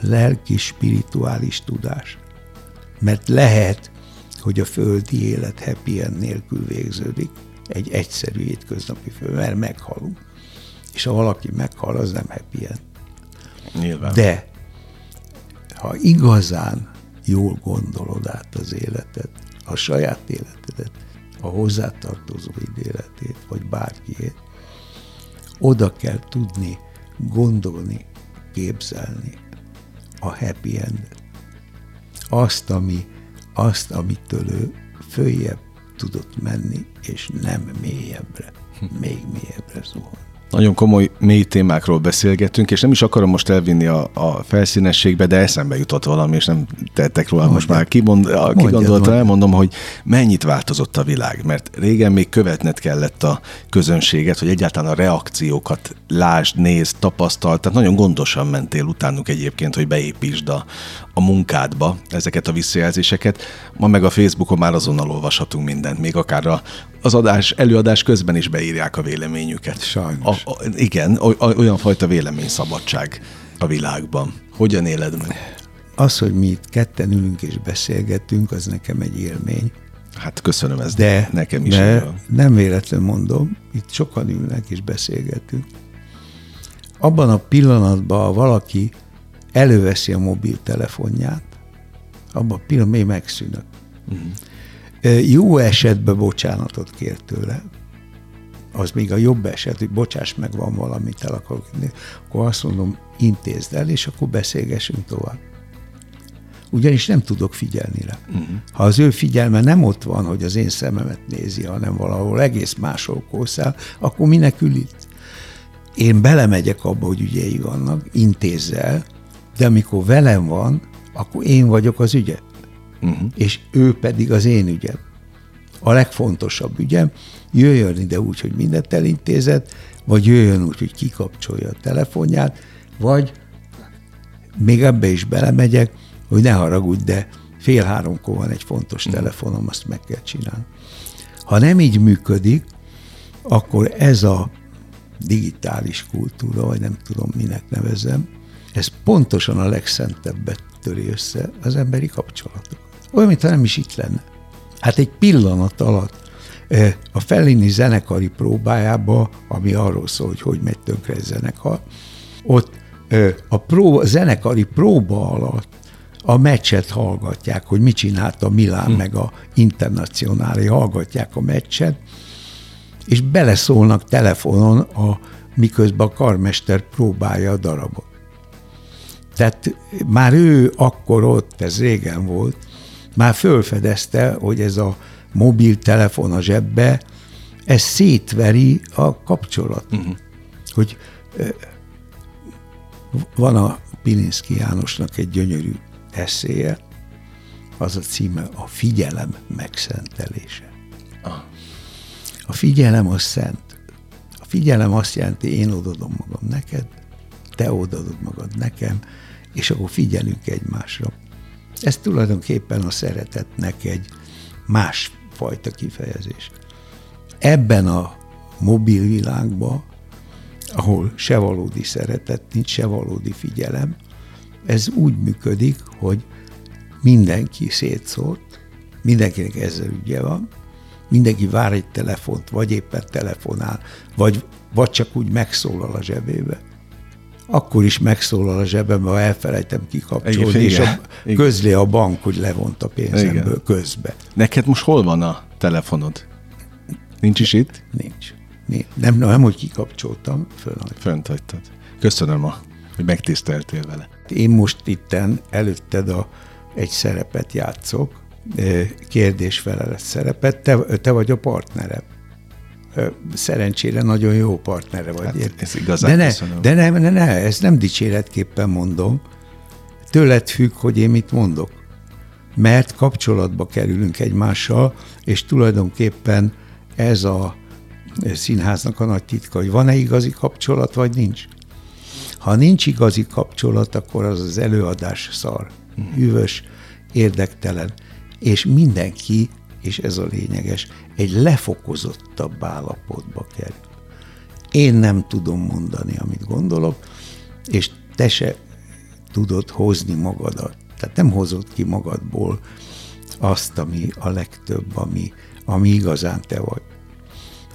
lelki, spirituális tudás. Mert lehet, hogy a földi élet happy end nélkül végződik, egy egyszerű étköznapi fő, mert meghalunk. És ha valaki meghal, az nem happy end. Nyilván. De ha igazán jól gondolod át az életet, a saját életedet, a hozzátartozóid életét, vagy bárkiét, oda kell tudni gondolni, képzelni a happy end Azt, ami, azt, amitől ő följebb tudott menni, és nem mélyebbre, még mélyebbre zuhan. Nagyon komoly, mély témákról beszélgetünk, és nem is akarom most elvinni a, a felszínességbe, de eszembe jutott valami, és nem tettek róla Mondjad. most már kigond, kigondoltam, elmondom, hogy mennyit változott a világ, mert régen még követned kellett a közönséget, hogy egyáltalán a reakciókat lásd, nézd, tapasztalt, tehát nagyon gondosan mentél utánuk egyébként, hogy beépítsd a, a munkádba ezeket a visszajelzéseket. Ma meg a Facebookon már azonnal olvashatunk mindent, még akár a, az adás, előadás közben is beírják a véleményüket. Sajnos. A, a, igen, olyan fajta véleményszabadság a világban. Hogyan éled meg? Az, hogy mi itt ketten ülünk és beszélgetünk, az nekem egy élmény. Hát köszönöm ezt De, nekem is. de nem véletlen mondom, itt sokan ülnek és beszélgetünk. Abban a pillanatban, ha valaki előveszi a mobiltelefonját, abban a pillanatban én megszűnök. Uh-huh. Jó esetben bocsánatot kér tőle, az még a jobb eset, hogy bocsáss meg, van valamit el akarok, inni, akkor azt mondom, intézd el, és akkor beszélgessünk tovább. Ugyanis nem tudok figyelni rá. Uh-huh. Ha az ő figyelme nem ott van, hogy az én szememet nézi, hanem valahol egész máshol kószál, akkor minek ül itt? Én belemegyek abba, hogy ügyei vannak, intézzel, de amikor velem van, akkor én vagyok az ügye. Uh-huh. És ő pedig az én ügyem. A legfontosabb ügyem, jöjjön ide úgy, hogy mindent elintézett, vagy jöjjön úgy, hogy kikapcsolja a telefonját, vagy még ebbe is belemegyek, hogy ne haragudj, de fél háromkor van egy fontos telefonom, azt meg kell csinálni. Ha nem így működik, akkor ez a digitális kultúra, vagy nem tudom, minek nevezem, ez pontosan a legszentebbet töri össze az emberi kapcsolatok. Olyan, mintha nem is itt lenne. Hát egy pillanat alatt a Fellini zenekari próbájába, ami arról szól, hogy hogy megy tönkre egy zenekar, ott eh, a, próba, a zenekari próba alatt a meccset hallgatják, hogy mit csinált a Milán, hm. meg a Internacionáli, hallgatják a meccset, és beleszólnak telefonon, a, miközben a karmester próbálja a darabot. Tehát már ő akkor ott, ez régen volt, már fölfedezte, hogy ez a mobiltelefon a zsebbe, ez szétveri a kapcsolat. Uh-huh. Hogy van a Pilinszki Jánosnak egy gyönyörű eszéje, az a címe a figyelem megszentelése. Ah. A figyelem az szent. A figyelem azt jelenti, én odadom magam neked, te odadod magad nekem, és akkor figyelünk egymásra. Ez tulajdonképpen a szeretetnek egy másfajta kifejezés. Ebben a mobil világban, ahol se valódi szeretet nincs, se valódi figyelem, ez úgy működik, hogy mindenki szétszólt, mindenkinek ezzel ügye van, mindenki vár egy telefont, vagy éppen telefonál, vagy, vagy csak úgy megszólal a zsebébe. Akkor is megszólal a zsebembe, ha elfelejtem kikapcsolni, igen, és a, közli a bank, hogy levont a pénzemből igen. közbe. Neked most hol van a telefonod? Nincs is itt? Nincs. Nincs. Nem, nem, hogy kikapcsoltam, fönt. Fönt hagytad. Köszönöm, a, hogy megtiszteltél vele. Én most itten előtted a, egy szerepet játszok, kérdés-felelet szerepet, te, te vagy a partnerem. Szerencsére nagyon jó partnere vagy. Hát, ez igazán de ne, köszönöm. de ne, ne, ne, ezt nem dicséretképpen mondom. Tőled függ, hogy én mit mondok. Mert kapcsolatba kerülünk egymással, és tulajdonképpen ez a színháznak a nagy titka, hogy van-e igazi kapcsolat, vagy nincs. Ha nincs igazi kapcsolat, akkor az az előadás szar, hűvös, érdektelen, és mindenki, és ez a lényeges, egy lefokozottabb állapotba kerül. Én nem tudom mondani, amit gondolok, és te se tudod hozni magadat. Tehát nem hozod ki magadból azt, ami a legtöbb, ami, ami igazán te vagy.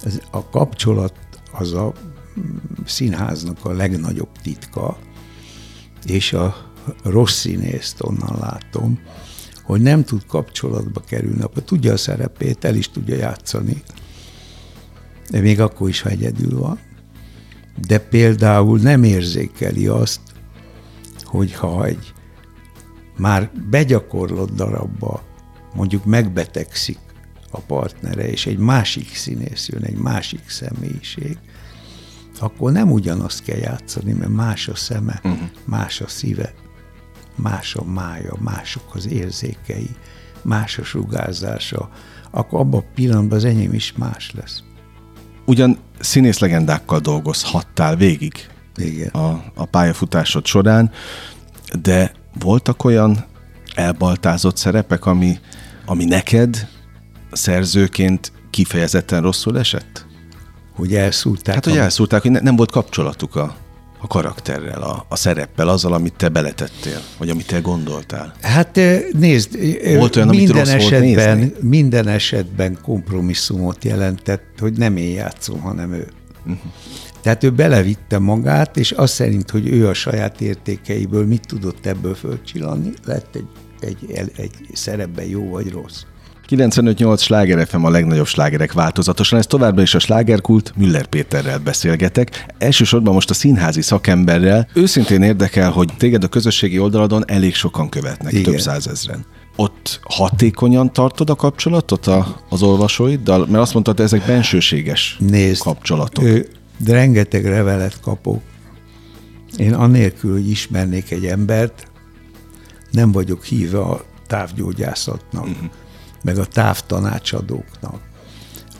Ez a kapcsolat az a színháznak a legnagyobb titka, és a rossz színészt onnan látom, hogy nem tud kapcsolatba kerülni, akkor tudja a szerepét, el is tudja játszani, de még akkor is, ha egyedül van. De például nem érzékeli azt, hogy ha egy már begyakorlott darabba mondjuk megbetegszik a partnere, és egy másik színész jön, egy másik személyiség, akkor nem ugyanazt kell játszani, mert más a szeme, uh-huh. más a szíve, más a mája, mások az érzékei, más a sugárzása, akkor abban a pillanatban az enyém is más lesz. Ugyan színész legendákkal dolgozhattál végig Igen. A, a pályafutásod során, de voltak olyan elbaltázott szerepek, ami, ami neked szerzőként kifejezetten rosszul esett? Hogy elszúrták? Hát, hogy elszúrták, hogy ne, nem volt kapcsolatuk a a karakterrel, a, a szereppel, azzal, amit te beletettél, vagy amit te gondoltál? Hát eh, nézd, eh, Volt olyan, amit minden, rossz volt esetben, nézni? minden esetben kompromisszumot jelentett, hogy nem én játszom, hanem ő. Uh-huh. Tehát ő belevitte magát, és azt szerint, hogy ő a saját értékeiből mit tudott ebből fölcsillanni, lett egy, egy, egy, egy szerepben jó vagy rossz. 95-8 Sláger FM a legnagyobb slágerek változatosan, ez továbbra is a slágerkult, Müller Péterrel beszélgetek. Elsősorban most a színházi szakemberrel. Őszintén érdekel, hogy téged a közösségi oldaladon elég sokan követnek, Igen. Több százezren. Ott hatékonyan tartod a kapcsolatot a, az olvasóiddal? Mert azt mondtad, hogy ezek bensőséges Nézd, kapcsolatok. Ő, de rengeteg levelet kapok. Én anélkül, hogy ismernék egy embert, nem vagyok híve a távgyógyászatnak, uh-huh. Meg a távtanácsadóknak.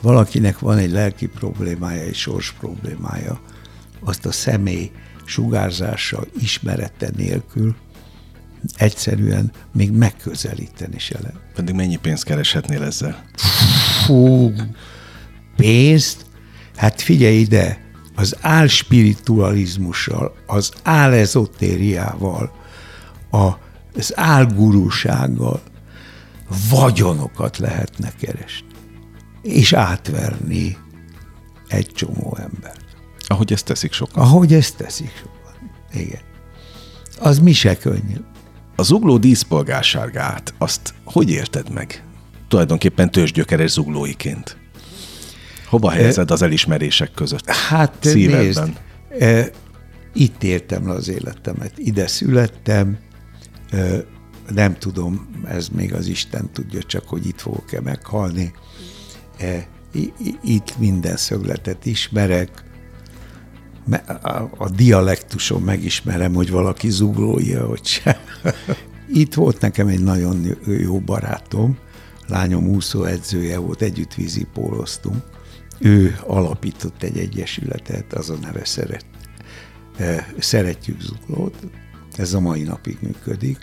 Valakinek van egy lelki problémája, egy sors problémája, azt a személy sugárzása, ismerete nélkül egyszerűen még megközelíteni se lehet. Pedig mennyi pénzt kereshetnél ezzel? Fú, pénzt? Hát figyelj ide, az álspiritualizmussal, az álezotériával, az álgurúsággal vagyonokat lehetne keresni, és átverni egy csomó embert. Ahogy ezt teszik sokan. Ahogy ezt teszik sokan. Igen. Az mi se könnyű. A zugló díszpolgárságát, azt hogy érted meg? Tulajdonképpen tőzsgyökeres zuglóiként. Hova helyezed az elismerések között? Hát Szívedben. nézd, e, itt értem le az életemet. Ide születtem, e, nem tudom, ez még az Isten tudja csak, hogy itt fogok-e meghalni. E, itt minden szögletet ismerek, Me- a, a dialektuson megismerem, hogy valaki zuglója, vagy sem. Itt volt nekem egy nagyon jó barátom, lányom úszó edzője volt, együtt vízipóloztunk. Ő alapított egy egyesületet, az a neve szeret, eh, Szeretjük Zuglót. Ez a mai napig működik.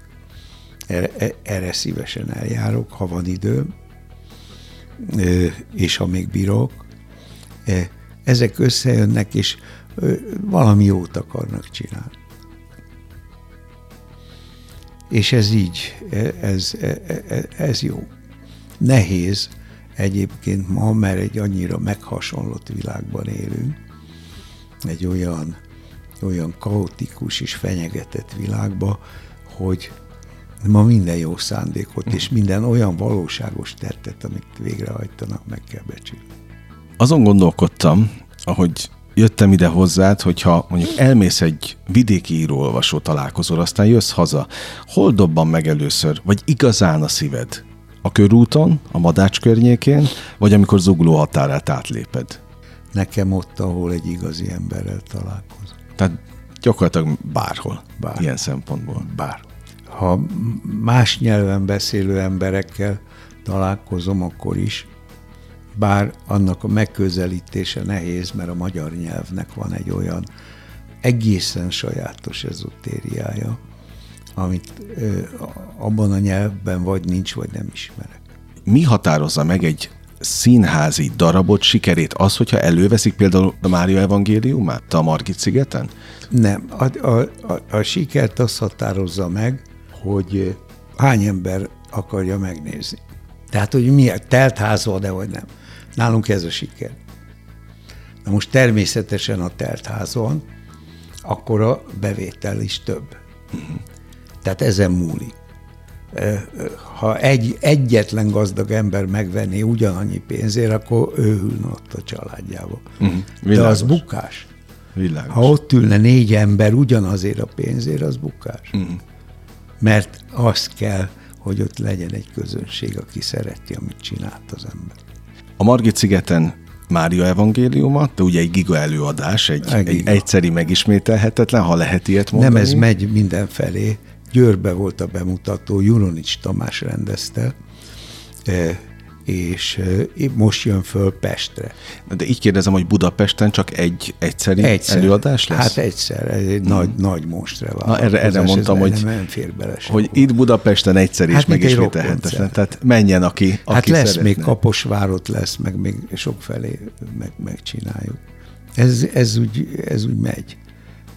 Erre, erre szívesen eljárok, ha van időm, és ha még bírok. Ezek összejönnek, és valami jót akarnak csinálni. És ez így, e- ez, e- e- ez jó. Nehéz egyébként ma, mert egy annyira meghasonlott világban élünk, egy olyan, olyan kaotikus és fenyegetett világba, hogy ma minden jó szándékot és minden olyan valóságos tettet, amit végrehajtanak, meg kell becsülni. Azon gondolkodtam, ahogy jöttem ide hozzád, hogyha mondjuk elmész egy vidéki író-olvasó találkozóra, aztán jössz haza, hol dobban meg először, vagy igazán a szíved? A körúton, a Madács környékén, vagy amikor zugló határát átléped? Nekem ott, ahol egy igazi emberrel találkozom. Tehát gyakorlatilag bárhol, Bár. ilyen szempontból. Bár. Ha más nyelven beszélő emberekkel találkozom, akkor is, bár annak a megközelítése nehéz, mert a magyar nyelvnek van egy olyan egészen sajátos ezotériája, amit ö, abban a nyelvben vagy nincs, vagy nem ismerek. Mi határozza meg egy színházi darabot sikerét az, hogyha előveszik például a Mária evangéliumát a Margit szigeten? Nem, a, a, a, a sikert azt határozza meg, hogy hány ember akarja megnézni. Tehát, hogy milyen, telt ház van-e, vagy nem. Nálunk ez a siker. Na most természetesen a telt ház van, akkor a bevétel is több. Tehát ezen múlik. Ha egy, egyetlen gazdag ember megvenné ugyanannyi pénzért, akkor ő ülne ott a családjába. Uh-huh. De az bukás. Világos. Ha ott ülne négy ember ugyanazért a pénzért, az bukás. Uh-huh. Mert az kell, hogy ott legyen egy közönség, aki szereti, amit csinált az ember. A Margit szigeten Mária evangéliuma, de ugye egy giga előadás, egy, Egy egy giga. egyszeri megismételhetetlen, ha lehet ilyet mondani. Nem ez megy mindenfelé. Győrbe volt a bemutató, Juronics Tamás rendezte, eh, és most jön föl Pestre. De így kérdezem, hogy Budapesten csak egy egyszeri Egyszer. előadás lesz? Hát egyszer, ez egy nagy, nagy monstre Na, erre, erre mondtam, hogy, nem, fér bele hogy itt Budapesten egyszer is Hát, megismételhetetlen. Tehát menjen, aki, aki Hát lesz szeretne. még Kaposvárot lesz, meg még sokfelé meg, megcsináljuk. Ez, ez, úgy, ez úgy megy.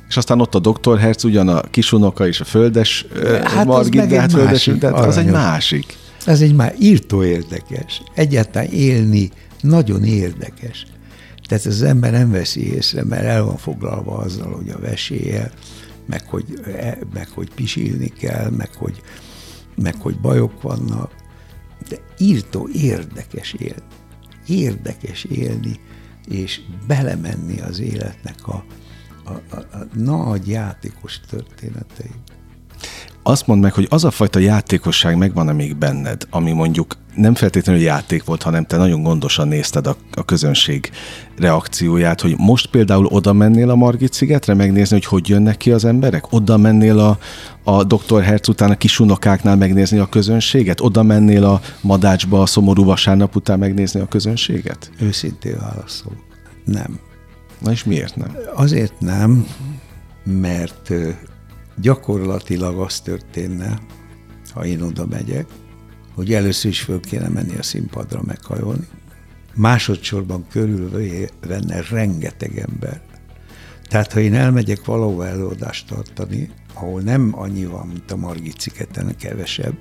És aztán ott a Dr. Herz, ugyan a kisunoka és a földes Hát hát Margit, de egy hát földes, másik, tehát az egy másik. Ez egy már írtó érdekes. Egyáltalán élni nagyon érdekes. Tehát az ember nem veszi észre, mert el van foglalva azzal, hogy a vesélyel, meg hogy, e- meg hogy pisilni kell, meg hogy, meg hogy bajok vannak. De írtó érdekes élni. Érdekes élni, és belemenni az életnek a, a, a, a nagy játékos történeteibe. Azt mondd meg, hogy az a fajta játékosság megvan-e még benned, ami mondjuk nem feltétlenül játék volt, hanem te nagyon gondosan nézted a, a közönség reakcióját, hogy most például oda mennél a Margit szigetre megnézni, hogy hogy jönnek ki az emberek? Oda mennél a, a Dr. Herz után a kisunokáknál megnézni a közönséget? Oda mennél a Madácsba a szomorú vasárnap után megnézni a közönséget? Őszintén válaszol. Nem. Na és miért nem? Azért nem, mert gyakorlatilag az történne, ha én oda megyek, hogy először is föl kéne menni a színpadra meghajolni. Másodszorban körülvenne rengeteg ember. Tehát, ha én elmegyek valahova előadást tartani, ahol nem annyi van, mint a Margit szigeten, kevesebb,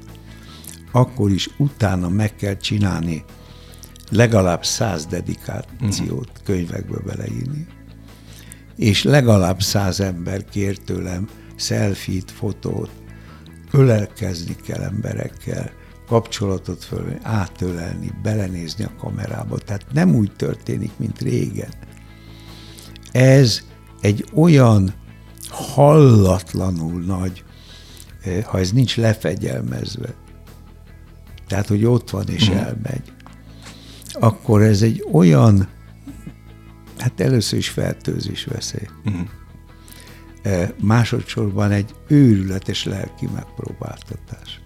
akkor is utána meg kell csinálni legalább száz dedikációt könyvekbe beleírni, és legalább száz ember kér tőlem selfie-t, fotót, ölelkezni kell emberekkel, kapcsolatot föl, átölelni, belenézni a kamerába. Tehát nem úgy történik, mint régen. Ez egy olyan hallatlanul nagy, eh, ha ez nincs lefegyelmezve, tehát, hogy ott van és Mhm. elmegy, akkor ez egy olyan, hát először is fertőzés veszély. Mhm. Eh, Másodszorban egy őrületes lelki megpróbáltatás.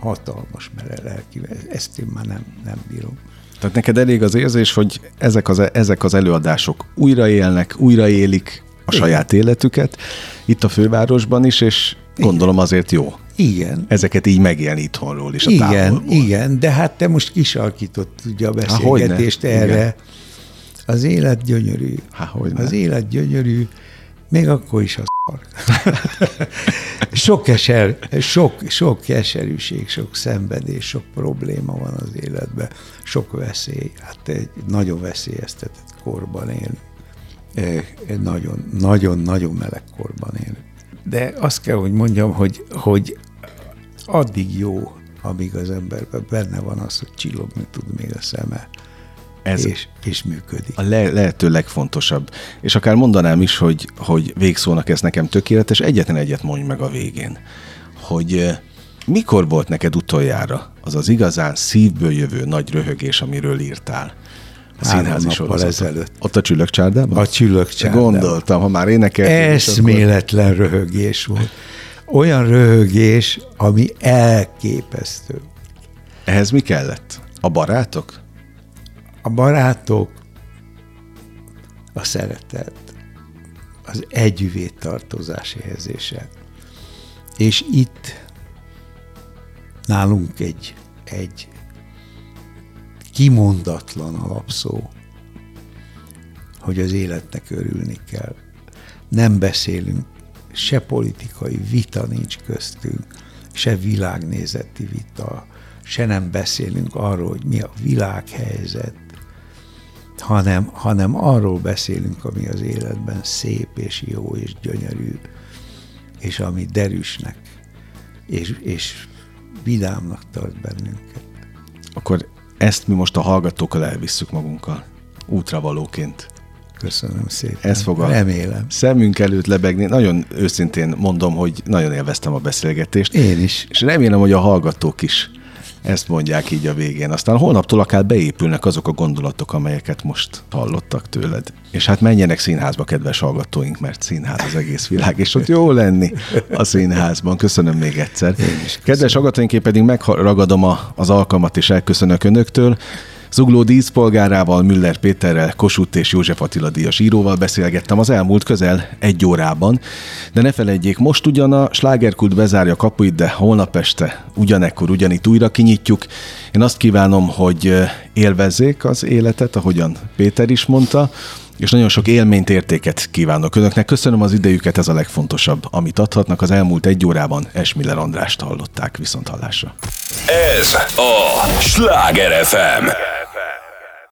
Hatalmas mere lelki, ezt én már nem, nem bírom. Tehát neked elég az érzés, hogy ezek az, ezek az előadások újraélnek, újraélik a Igen. saját életüket, itt a fővárosban is, és gondolom azért jó. Igen, Ezeket így megélni itthonról is, a igen, távolból. igen, de hát te most kisarkított ugye a beszélgetést hogyne, erre. igen. Az élet gyönyörű. Há. Az élet gyönyörű, még akkor is a szar. sok, eser, sok, sok keserűség, sok szenvedés, sok probléma van az életben, sok veszély. Hát egy nagyon veszélyeztetett korban élünk. Nagyon, nagyon, nagyon meleg korban élünk. De azt kell, hogy mondjam, hogy, hogy addig jó, amíg az emberben benne van az, hogy csillogni tud még a szeme, Ez- és, és működik. A le- lehető legfontosabb. És akár mondanám is, hogy, hogy végszónak ez nekem tökéletes, egyetlen egyet mondj meg a végén, hogy mikor volt neked utoljára az az igazán szívből jövő nagy röhögés, amiről írtál? A színházi nappal sorozaton. ezelőtt. Ott a csillagcsárdában? A csillagcsárdában. Gondoltam, ha már énekeltél. és akkor- Eszméletlen röhögés volt. Olyan röhögés, ami elképesztő. Ehhez mi kellett? A barátok? A barátok, a szeretet, az együvé tartozás érzése. És itt nálunk egy, egy kimondatlan alapszó, hogy az életnek örülni kell. Nem beszélünk, se politikai vita nincs köztünk, se világnézeti vita, se nem beszélünk arról, hogy mi a világhelyzet, hanem, hanem arról beszélünk, ami az életben szép és jó és gyönyörű, és ami derűsnek, és, és vidámnak tart bennünket. Akkor ezt mi most a hallgatókkal elvisszük magunkkal. Útravalóként. Köszönöm szépen. Ez fog a Remélem. szemünk előtt lebegni. Nagyon őszintén mondom, hogy nagyon élveztem a beszélgetést. Én is. És remélem, hogy a hallgatók is ezt mondják így a végén. Aztán holnaptól akár beépülnek azok a gondolatok, amelyeket most hallottak tőled. És hát menjenek színházba, kedves hallgatóink, mert színház az egész világ, és ott jó lenni a színházban. Köszönöm még egyszer. Kedves hallgatóink, én pedig megragadom a, az alkalmat, és elköszönök önöktől. Zugló díszpolgárával, Müller Péterrel, Kossuth és József Attila díjas íróval beszélgettem az elmúlt közel egy órában, de ne felejtjék, most ugyan a slágerkult bezárja kapuit, de holnap este ugyanekkor ugyanitt újra kinyitjuk. Én azt kívánom, hogy élvezzék az életet, ahogyan Péter is mondta, és nagyon sok élményt, értéket kívánok önöknek. Köszönöm az idejüket, ez a legfontosabb, amit adhatnak. Az elmúlt egy órában Esmiller Andrást hallották viszont hallásra. Ez a Sláger FM.